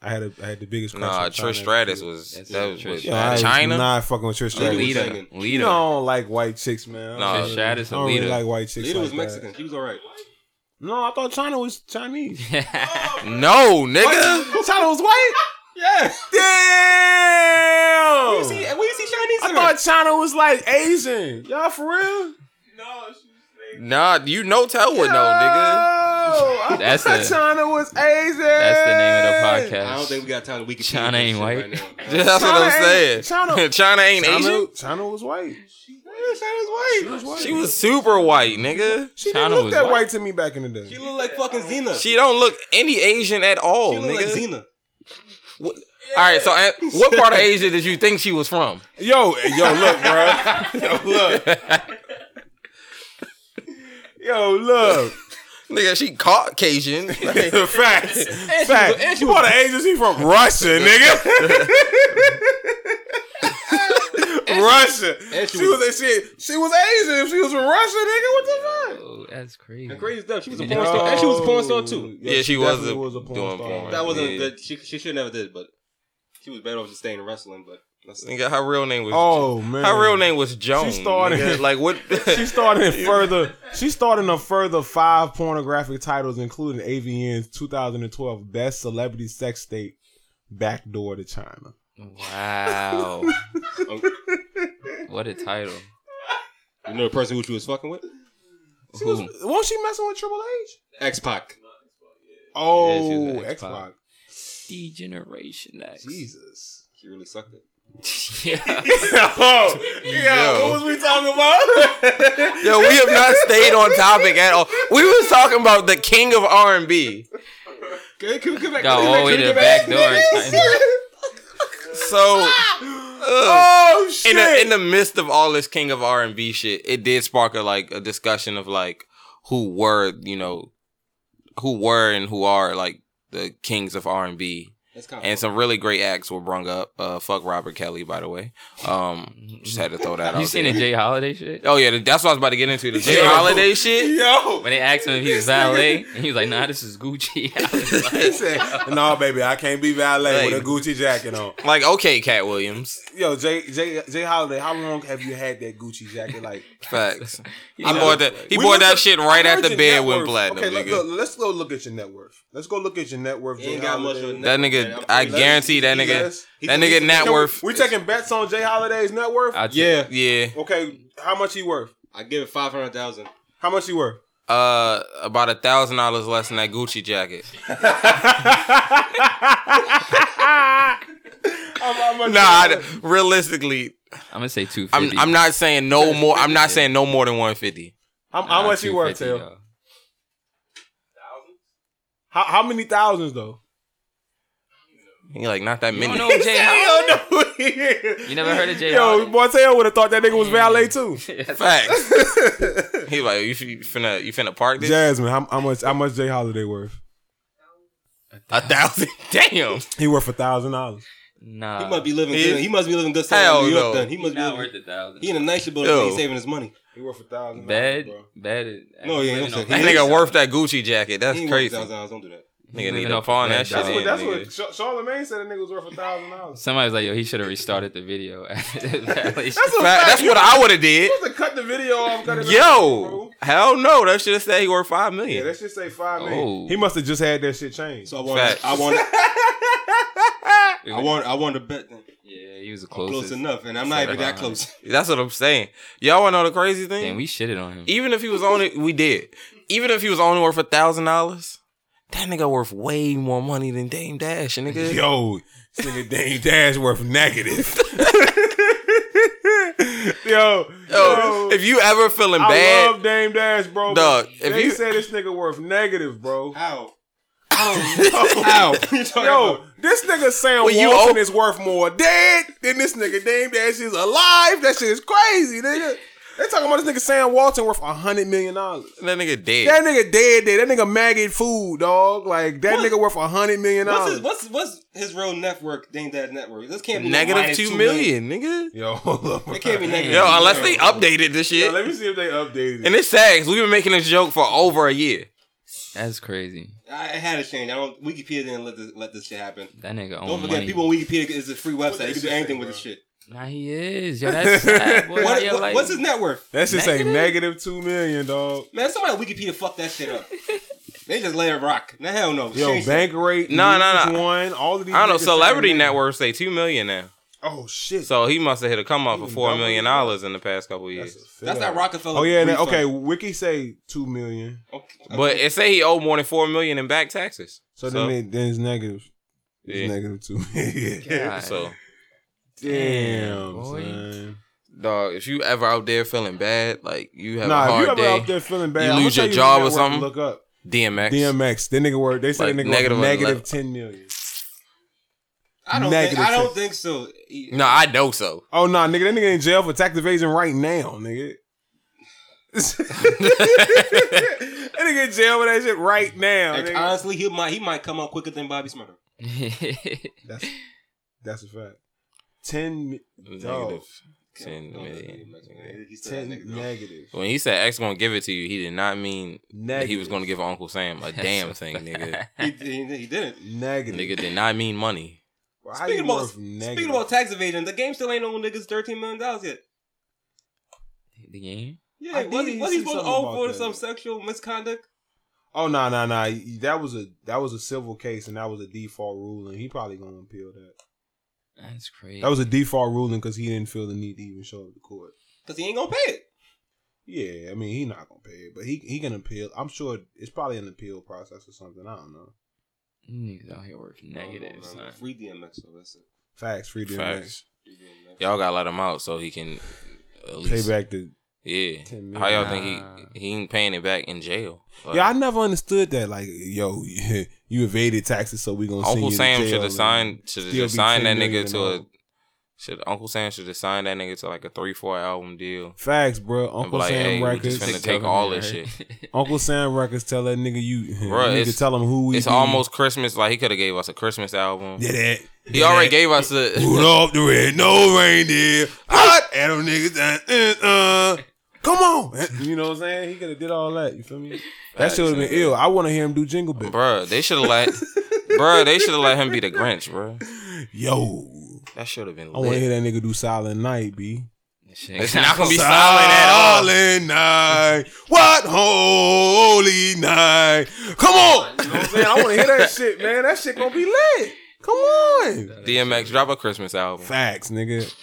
I had a I had the biggest. crush Nah, on Trish Stratus was That's that it, was Trish was- Yeah, I was Chyna. not fucking with Trish Stratus. Lita. Leader, singing. You leader. don't like white chicks, man. Nah. I don't Trish Stratus I a don't really like white chicks. Lita like was that. Mexican. She was alright. No, I thought Chyna was Chinese. No, nigga. Chyna was white. Yeah. Damn. Where you see, where you see Chinese? I in thought? Chyna was like Asian. Y'all for real? No, she was Nah, you know tell what no, nigga. Nigga. That's thought the- Chyna was Asian. That's the name of the podcast. I don't think we got time to Wikipedia. Chyna ain't white. Right now. That's what Chyna I'm ain't- saying. Chyna- Chyna ain't Chyna, Asian. Chyna was white. Yeah, Chyna's white. She was white. She was super white, nigga. She Chyna didn't look that white. white to me back in the day. She look like fucking Xena. She, She don't look any Asian at all, look nigga. like Xena. What- All right, so uh, what part of Asia did you think she was from? Yo, yo, look, bro. Yo, look. Yo, look. Nigga, she Caucasian. Facts. and Facts. she You bought an agency from Russia, nigga. Russia. And She she was she, she was Asian. If she was from Russia, nigga, what the fuck? Oh, that's crazy. And crazy stuff. She was a porn star. And she was a porn star too. Yeah, she was definitely a- was a porn doing star. porn. That wasn't Yeah. good. She she should never did, but she was better off just staying in wrestling. But that's Nigga, her real name was. Oh man, her real name was Joan. She started- nigga. like what? She started in further. She started in a further five pornographic titles, including AVN's 2012 Best Celebrity Sex Tape, "Backdoor to Chyna." Wow. Um, what a title. you know the person who she was fucking with? She was, Who? wasn't she messing with Triple H? X Pac. Oh, Yeah, she X X-Pac. Pac. D-Generation X. Jesus. She really sucked it. yeah. oh, yeah. Yo. What was we talking about? Yo, we have not stayed on topic at all. We was talking about the king of R and B. Can, can we come back? Got all the way to the get back door. So, ugh. oh shit! in the in the midst of all this king of R and B shit, it did spark a like a discussion of like who were you know who were and who are like the kings of R and B. That's kind And some really great acts were brung up. Uh, fuck Robert Kelly, by the way. Um, just had to throw that out. You seen there. the J. Holiday shit? Oh yeah, that's what I was about to get into. The Jay Yo. Holiday shit. Yo, When they asked him if he was valet, and he was like, "Nah, this is Gucci." I he like, said, "No, baby, I can't be valet Like- with a Gucci jacket on." Like, okay, Katt Williams. Yo, Jay, Jay, J. Holiday, how long have you had that Gucci jacket? Like, Facts. he I bought that. He bought that up- shit right heard at the your bed net when platinum, Okay, let, nigga. look, let's go look at your net worth. Let's go look at your net worth. Jay ain't got much Holiday. of a That net nigga, worth. I guarantee that nigga, that nigga net Can we- worth. We, taking bets on J. Holiday's net worth? I'd- Yeah, Yeah, okay, how much he worth? I give it five hundred thousand. How much he worth? uh, about a thousand dollars less than that Gucci jacket. Nah, I, realistically, I'm gonna say two I'm. I'm not saying no more. I'm not saying no more than one fifty. How, how much he worth, Tail? How, how many thousands though? He like not that You many. don't know J. Holiday? You never heard of Jay Yo, Holiday? boy, Tail would have thought that nigga was valet too. Facts. he like you, you finna you finna park this Jasmine, how, how much? How much J. Holiday worth? a thousand. Damn. He worth a thousand dollars. Nah, He must be living He- good. He must be living good stuff Hell in New York. no. Then he He's must be. not Living, worth a thousand. he in a nice building. Yo. He's saving his money. He worth a thousand. Bad, bro. bad. No, yeah, living I'm saying off- he That nigga worth that Gucci jacket. That's He ain't crazy. worth $1,000. Don't do that. Nigga Living need to off fall on that that shit. That's what. in, That's nigga. what. Char- Charlamagne said. A nigga was worth a thousand dollars. Somebody's like, yo, he should have restarted the video. That's a Fact, fact. That's what I would have did. supposed to cut the video off. Cut it Yo, bro. hell no. That should have said he worth five million. Yeah, million. that should say five million. Oh. He must have just had that shit changed. So I want. Facts. I want. I want. I want to bet. Then. Yeah, he was the I'm closest. close enough, and I'm not even that close. That's what I'm saying. Y'all want to know the crazy thing? Damn, we shitted on him. Even if he was only, we did. Even if he was only worth a thousand dollars, that nigga worth way more money than Dame Dash, nigga. Yo, this nigga Dame Dash worth negative. yo, Yo, if you ever feeling bad. I bad, love Dame Dash, bro. Dog, if they you- say this nigga worth negative, bro. How? How? You talking Yo, about? this nigga Sam Well, you Walton owe- is worth more dead than this nigga Dame Dash is alive. That shit is crazy, nigga. They talking about this nigga Sam Walton worth a hundred million dollars. that nigga dead. That nigga dead dead. That nigga maggot food, dog. Like that What? nigga worth a hundred million What's dollars. his, what's what's his real network? Dame Dad's network. This can't be no Negative minus two million, nigga. Yo, hold up. It can't be negative. Yo, unless they updated this Yo, shit. let me see if they updated it. And it's sad 'cause we've been making this joke for over a year. That's crazy. I had to change. I don't. Wikipedia didn't let this let this shit happen. That nigga Don't forget, money. people on Wikipedia is a free website. You can do anything say, with bro? this shit. Nah, he is. Yo, that's sad, boy. What, you what- like- what's his net worth? that shit say Negative? negative two million, dog. Man, somebody on Wikipedia fucked that shit up. they just let it rock. Nah, hell no. Yo, Change bank rate. Nah, nah, News nah. One, all of these. I don't know. niggas say Celebrity negative. net worth say two million now. Oh shit. So he must have hit a come up for Even four double million that. dollars in the past couple That's, years. a. That's fail. that Rockefeller. Oh yeah, that, refund. okay. Wiki say two million. Okay. But it say he owed more than four million in back taxes. So, So- then, it, then it's negative. It's Yeah. negative two million. God. So, Damn, boy. son. dog, if you ever out there feeling bad, like you have Nah, a if hard you ever day, out there feeling bad, you lose your job the or something? Look up DMX. DMX. That nigga worth. They say Like that nigga negative worth negative 11. ten million. I don't. Negative Think, I don't shit. think so. No, I know so. Oh nah, nigga, that nigga in jail for tax evasion right now, nigga. that nigga in jail for that shit right now. Like, nigga. honestly, he might he might come out quicker than Bobby Shmurda. That's that's a fact. Ten mi- dog. Negative ten million. He said ten that nigga, bro. negative. When he said X gonna give it to you, he did not mean that Negative. he was gonna give Uncle Sam a damn thing, nigga. He, he, he didn't. Negative. nigga did not mean money. Bro, how Speaking about speaking about tax evasion, the game still ain't owe niggas thirteen million dollars yet. the game? Yeah, I was did he was he see supposed to owe for that. some sexual misconduct? Oh no no no! That was a that was a civil case and that was a default ruling. He probably gonna appeal that. That's crazy. That was a default ruling because he didn't feel the need to even show up to court. Because he ain't gonna pay it. Yeah, I mean he not gonna pay it, but he he can appeal. I'm sure it's probably an appeal process or something. I don't know. You niggas out here worth negative, No, no, no. Free DMX, so that's it. Facts, free DMX. Facts. DMX. Y'all gotta let him out so he can at Pay back the. Yeah. 10 How y'all think he he ain't paying it back in jail? Like, Yeah, I never understood that. Like, yo, you evaded taxes, so we gonna send Uncle you Sam to jail should have signed should have still just be signed that nigga to a should Uncle Sam should have signed that nigga to like a three four album deal. Facts, bro. Uncle like, Sam hey, we Records. just finna take all this shit. Uncle Sam Records tell that nigga you. Bruh, you need it's- to tell him who we. It's be. almost Christmas. Like he could have gave us a Christmas album. Yeah, that. He already gave us a Rudolph the red no reindeer. What? Adam niggas. Uh, uh, come on. You know what I'm saying? He could have did all that. You feel me? That should have been ill. I want to hear him do Jingle Bell. Bruh, they should have let Bruh, they should have let him be the Grinch, bruh. Yo, That should have been lit. I want to hear that nigga do Silent Night, b. It's not gonna be silent at all. Silent night. What holy night? Come on. You know what I'm saying? I want to hear that shit, man. That shit gonna be lit. Come on. DMX drop a Christmas album Facts, nigga.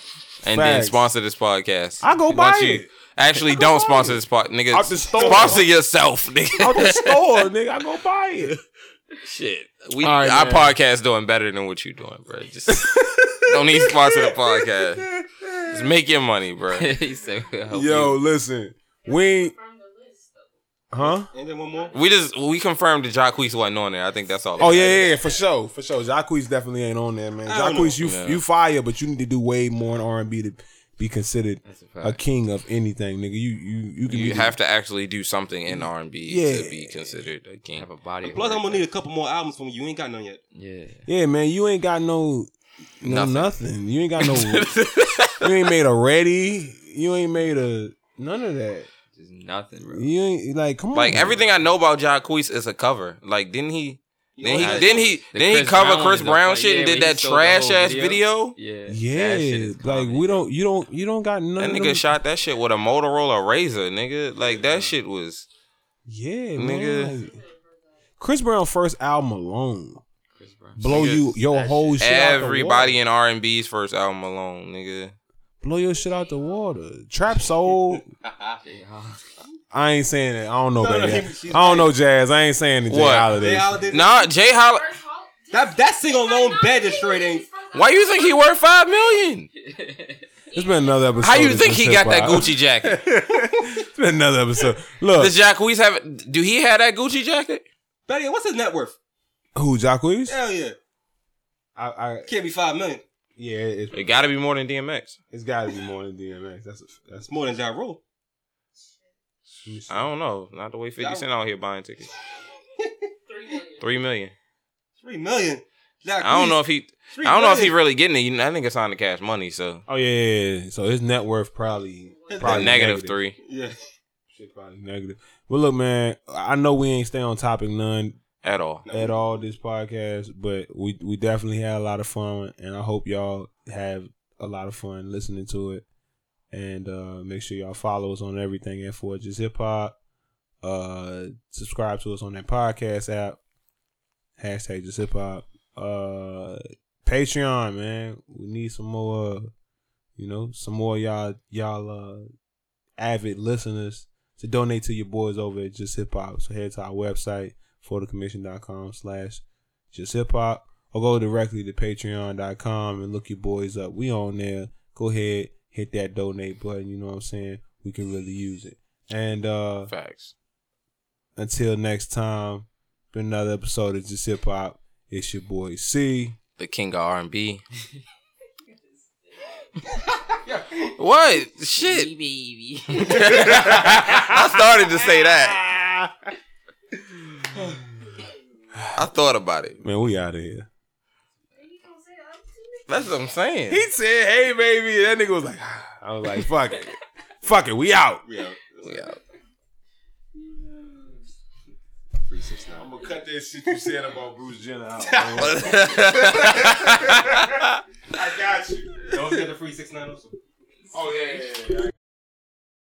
and then sponsor this podcast. I go buy you it. Actually, don't sponsor this pod, nigga. Out the store. Sponsor yourself, nigga. Out the store, nigga. I go buy it. Shit, we All right, our man. podcast doing better than what you doing, bro. Just don't need to sponsor the podcast. Just make your money, bro. he said, Yo, you. listen. We ain't, the list, huh? Ain't there one more? We just we confirmed that Jacquees wasn't on there. I think that's all. Oh yeah, yeah, yeah, for sure, for sure. Jacquees definitely ain't on there, man. I Jacquees, you know. you fire, but you need to do way more in R and B to be considered a a king of anything, nigga. You you you can You be have to actually do something in R and B Yeah. to be considered a king. have a body. Plus. I'm gonna need a couple more albums from you. You ain't got none yet. Yeah. Yeah, man, you ain't got no no Nothing. nothing. You ain't got no you ain't made a ready. You ain't made a none of that. Just nothing, bro. You ain't like come on. Like everything I know about Jacquees is a cover. Like didn't he? You Then he then he The didn't he Chris cover Brown Chris Brown fu- shit yeah, and did that trash ass video. video? Yeah. Yeah, That shit is like we don't you don't you don't got nothing. That nigga them- shot that shit with a Motorola Razr, nigga. Like that shit was Yeah, Nigga. man. Chris Brown first album alone. Chris Brown. blow Nigga, you your whole shit- shit. out the Everybody water. in R and B's first album alone, nigga. blow your shit out the water. Trap soul. I ain't saying it. I don't know No, about no, that. he- I don't right. know jazz. I ain't saying the Jay What? Holiday. Jay shit. Holiday. Nah, Jay Holla. First Hulk- That that single alone, bed destroyed ain't. Why you think he worth five million? It's been another episode. How you think he got that Gucci jacket? it's been another episode. Look, Does Jacquees have? Do he have that Gucci jacket? Betty, what's his net worth? who Jacquees? Hell yeah, I, I, can't be five million. yeah, it's, It got to be more than DMX. it's got to be more than DMX. That's a, that's more than Ja Rule. I don't know. Not the way Fifty Cent out here buying tickets. Three million. Three million. Three million. Jacquees, I don't know if he. three I don't know if he really getting it. I think it's on the cash money, so Oh yeah, yeah, yeah. So his net worth probably probably negative three. Yeah. Shit probably negative. Well, look, man. I know we ain't stay on topic none at all. at all this podcast, but we we definitely had a lot of fun, and I hope y'all have a lot of fun listening to it. And uh, make sure y'all follow us on everything at For Just Hip Hop. Uh, subscribe to us on that podcast app. Hashtag Just Hip Hop. Uh, Patreon, man. We need some more. You know, some more y'all y'all uh, avid listeners to donate to your boys over at Just Hip Hop. So head to our website forthecommission.com slash just hip hop or go directly to patreon.com and look your boys up. We on there. Go ahead, hit that donate button, you know what I'm saying? We can really use it. And uh Facts. until next time, been another episode of Just Hip Hop. It's your boy C. The king of R and B. What shit? baby. I started to say that. I thought about it. Man, we out of here. You gonna say the other two niggas? That's what I'm saying. He said, hey baby. That nigga was like, I was like, fuck it. Fuck it, we out. Yeah. Yeah. Three six nine. I'm gonna cut that shit you said about Bruce Jenner out. I got you. Don't get the free six nine also. oh yeah, yeah, yeah.